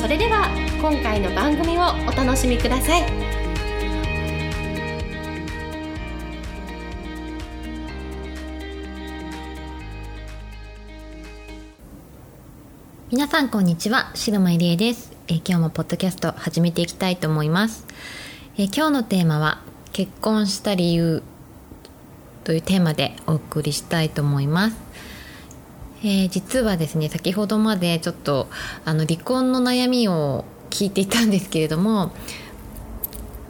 それでは今回の番組をお楽しみください。皆さんこんにちは白間入江です、え、今日もポッドキャスト始めていきたいと思います、え、今日のテーマは結婚した理由というテーマでお送りしたいと思います。えー、実はですね先ほどまでちょっとあの離婚の悩みを聞いていたんですけれども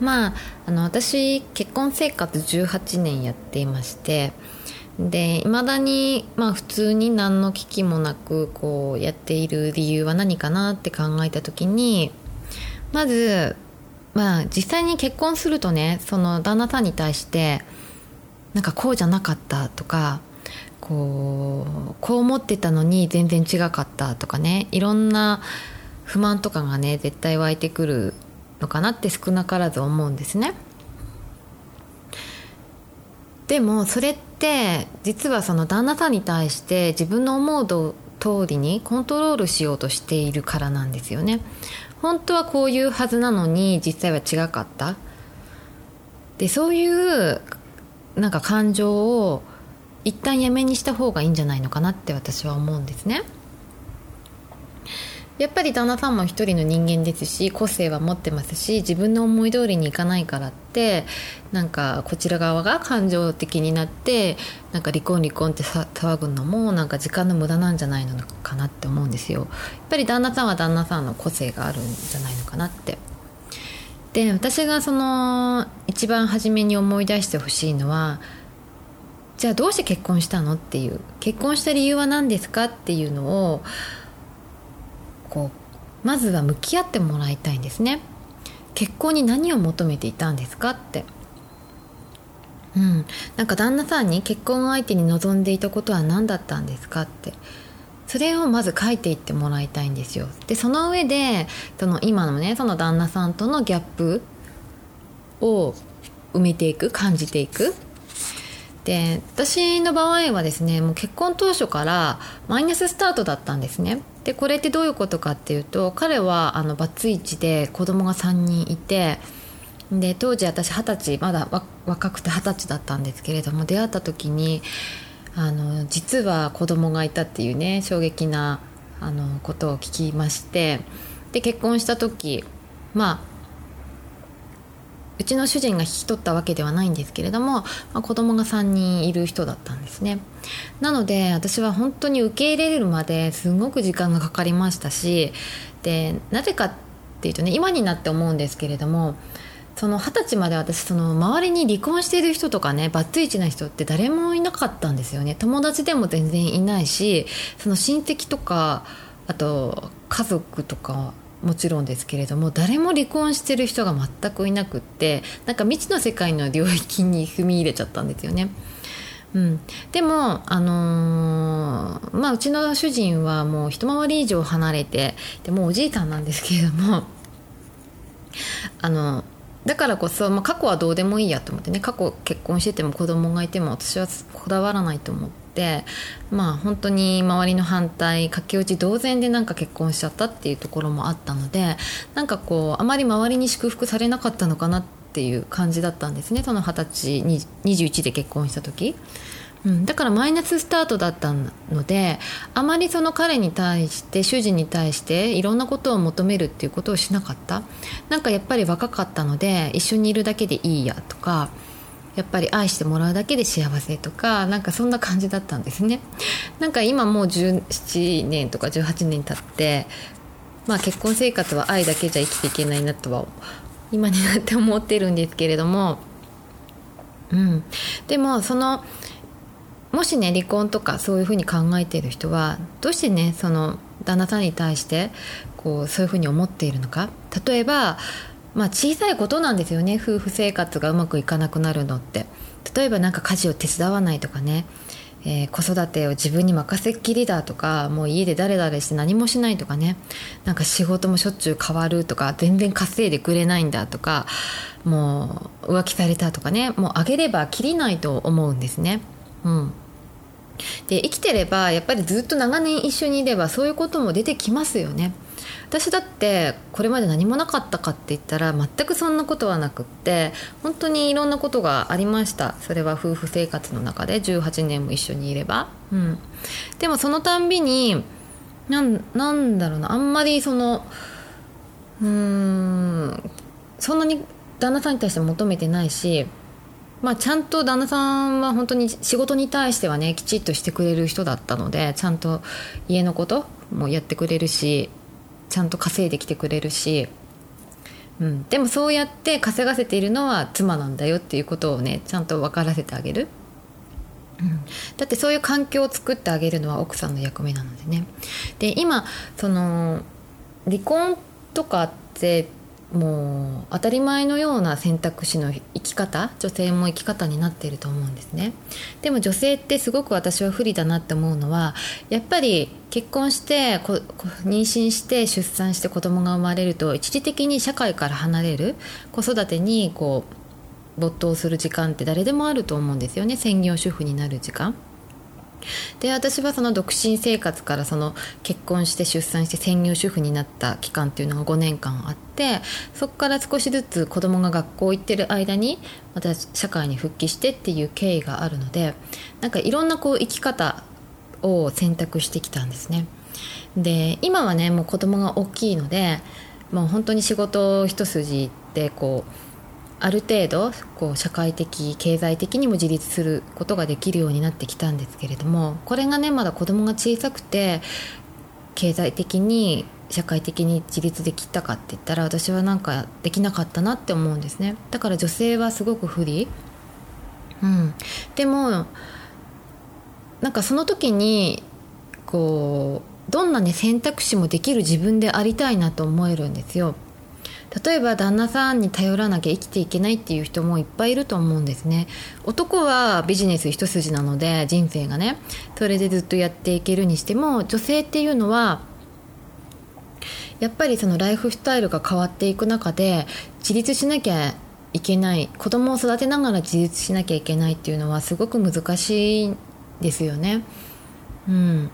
まああの私結婚生活18年やっていましてでいまだに、まあ、普通に何の危機もなくこうやっている理由は何かなって考えた時にまず、まあ、実際に結婚するとねその旦那さんに対してなんかこうじゃなかったとかこうこう思ってたのに全然違かったとかねいろんな不満とかがね絶対湧いてくるのかなって少なからず思うんですね。でもそれって実はその旦那さんに対して自分の思う通りにコントロールしようとしているからなんですよね。本当はこういうはずなのに実際は違かった。でそういうなんか感情を一旦やめにした方がいいんじゃないのかなって私は思うんですね。やっぱり旦那さんも一人の人間ですし個性は持ってますし自分の思い通りにいかないからってなんかこちら側が感情的になってなんか離婚離婚って騒ぐのもなんか時間の無駄なんじゃないのかなって思うんですよ。やっぱり旦那さんは旦那さんの個性があるんじゃないのかなって。で私がその一番初めに思い出してほしいのはじゃあどうして結婚したのっていう結婚した理由は何ですかっていうのをこうまずは向き合ってもらいたいんですね。結婚に何を求めていたんですかって。うん、なんか旦那さんに結婚相手に望んでいたことは何だったんですかって。それをまず書いていってもらいたいんですよ。でその上でその今のねその旦那さんとのギャップを埋めていく感じていく。で私の場合はですねもう結婚当初からマイナススタートだったんですね。でこれってどういうことかっていうと彼はあのバツイチで子供が3人いてで当時私二十歳まだ若くて二十歳だったんですけれども出会った時にあの実は子供がいたっていうね衝撃なあのことを聞きましてで結婚した時まあうちの主人が引き取ったわけではないんですけれども、まあ、子供が3人いる人だったんですね。なので私は本当に受け入れるまですごく時間がかかりましたしでなぜかっていうとね今になって思うんですけれどもその二十歳まで私その周りに離婚している人とかねバツイチな人って誰もいなかったんですよね。友達でも全然いないしその親戚とかあと家族とかもちろんですけれども誰も離婚してる人が全くいなくってなんか未知の世界の領域に踏み入れちゃったんですよね。うん、でも、あのー、まあ、うちの主人はもう一回り以上離れてでもうおじいさんなんですけれどもあのだからこそ、まあ、過去はどうでもいいやと思ってね過去結婚してても子供がいても私はこだわらないと思っってまあ本当に周りの反対駆け落ち同然でなんか結婚しちゃったっていうところもあったのでなんかこうあまり周りに祝福されなかったのかなっていう感じだったんですねその二十歳21で結婚した時。うん、だからマイナススタートだったのであまりその彼に対して主人に対していろんなことを求めるっていうことをしなかったなんかやっぱり若かったので一緒にいるだけでいいやとかやっぱり愛してもらうだけで幸せとかなんかそんな感じだったんですね。なんか今もう17年とか18年経ってまあ結婚生活は愛だけじゃ生きていけないなとは今になって思ってるんですけれどもうん。でもそのもしね離婚とかそういうふうに考えている人はどうしてねその旦那さんに対してこうそういうふうに思っているのか。例えば、まあ、小さいことなんですよね。夫婦生活がうまくいかなくなるのって。例えば何か家事を手伝わないとかね。えー、子育てを自分に任せっきりだとかもう家で誰々して何もしないとかね。なんか仕事もしょっちゅう変わるとか全然稼いでくれないんだとかもう浮気されたとかね。もうあげればきりないと思うんですね。うん。で生きてればやっぱりずっと長年一緒にいればそういうことも出てきますよね。私だってこれまで何もなかったかって言ったら全くそんなことはなくって本当にいろんなことがありました。それは夫婦生活の中で18年も一緒にいれば、うん、でもそのたんびになんなんだろうな。あんまりそのうーんそんなに旦那さんに対して求めてないしまあ、ちゃんと旦那さんは本当に仕事に対してはねきちっとしてくれる人だったのでちゃんと家のこともやってくれるしちゃんと稼いできてくれるし、うん、でもそうやって稼がせているのは妻なんだよっていうことをねちゃんと分からせてあげる、うん、だってそういう環境を作ってあげるのは奥さんの役目なのでね。で今その離婚とかってもう当たり前のような選択肢の生き方女性も生き方になっていると思うんですね。でも女性ってすごく私は不利だなって思うのはやっぱり結婚して妊娠して出産して子供が生まれると一時的に社会から離れる子育てにこう没頭する時間って誰でもあると思うんですよね。専業主婦になる時間。で私はその独身生活からその結婚して出産して専業主婦になった期間っていうのが5年間あってそこから少しずつ子供が学校行ってる間にまた社会に復帰してっていう経緯があるのでなんかいろんなこう生き方を選択してきたんですね。で今はねもう子供が大きいのでもう本当に仕事一筋でこうある程度こう社会的経済的にも自立することができるようになってきたんですけれどもこれがねまだ子供が小さくて経済的に社会的に自立できたかって言ったら私はなんかできなかったなって思うんですね。だから女性はすごく不利。うん。でもなんかその時にこうどんなね選択肢もできる自分でありたいなと思えるんですよ。例えば旦那さんに頼らなきゃ生きていけないっていう人もいっぱいいると思うんですね男はビジネス一筋なので人生がねそれでずっとやっていけるにしても女性っていうのはやっぱりそのライフスタイルが変わっていく中で自立しなきゃいけない子供を育てながら自立しなきゃいけないっていうのはすごく難しいですよね。うん、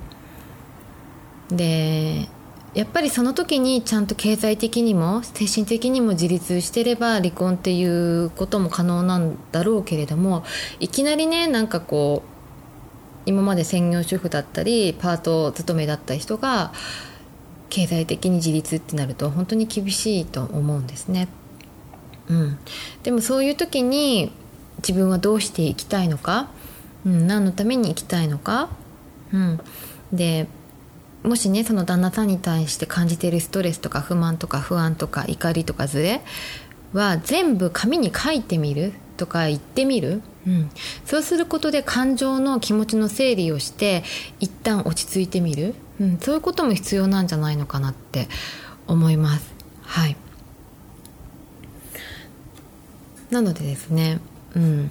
でやっぱりその時にちゃんと経済的にも精神的にも自立してれば離婚っていうことも可能なんだろうけれどもいきなりねなんかこう今まで専業主婦だったりパート勤めだった人が経済的に自立ってなると本当に厳しいと思うんですね。うん、でもそういう時に自分はどうしていきたいのか、うん、何のために生きたいのか、うん、でもしねその旦那さんに対して感じているストレスとか不満とか不安とか怒りとかズレは全部紙に書いてみるとか言ってみる、うん、そうすることで感情の気持ちの整理をして一旦落ち着いてみる、うん、そういうことも必要なんじゃないのかなって思いますはいなのでですねうん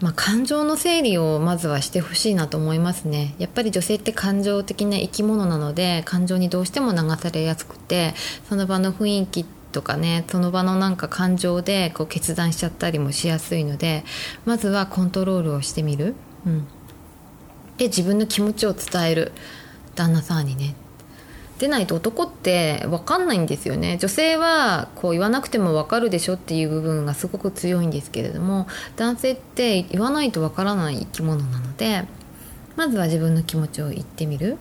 まあ、感情の整理をまずはしてほしいなと思いますね。やっぱり女性って感情的な生き物なので感情にどうしても流されやすくてその場の雰囲気とかねその場のなんか感情でこう決断しちゃったりもしやすいのでまずはコントロールをしてみる、うん、で自分の気持ちを伝える。旦那さんにね。でないと男って分かんないんですよね女性はこう言わなくても分かるでしょっていう部分がすごく強いんですけれども男性って言わないと分からない生き物なのでまずは自分の気持ちを言ってみる。うん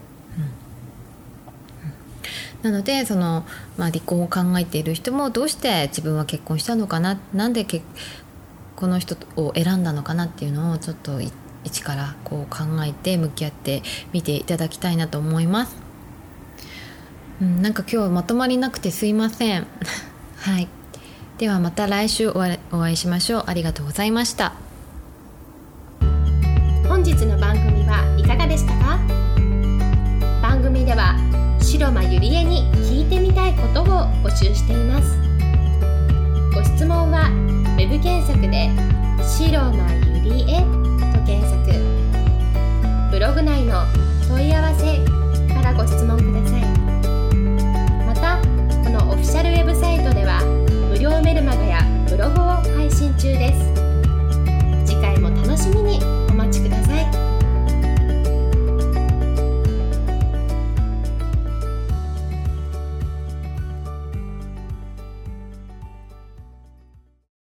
なのでその、まあ、離婚を考えている人もどうして自分は結婚したのかな？なんでけこの人を選んだのかなっていうのをちょっと一からこう考えて向き合ってみていただきたいなと思います。うん、なんか今日まとまりなくてすいません。はい。ではまた来週お会いしましょう。ありがとうございました。本日の番組はいかがでしたか？番組では白間ゆりえに聞いてみたいことを募集しています。ご質問は web 検索で「白間ゆりえ」と検索。ブログ内の問い合わせからご質問ください。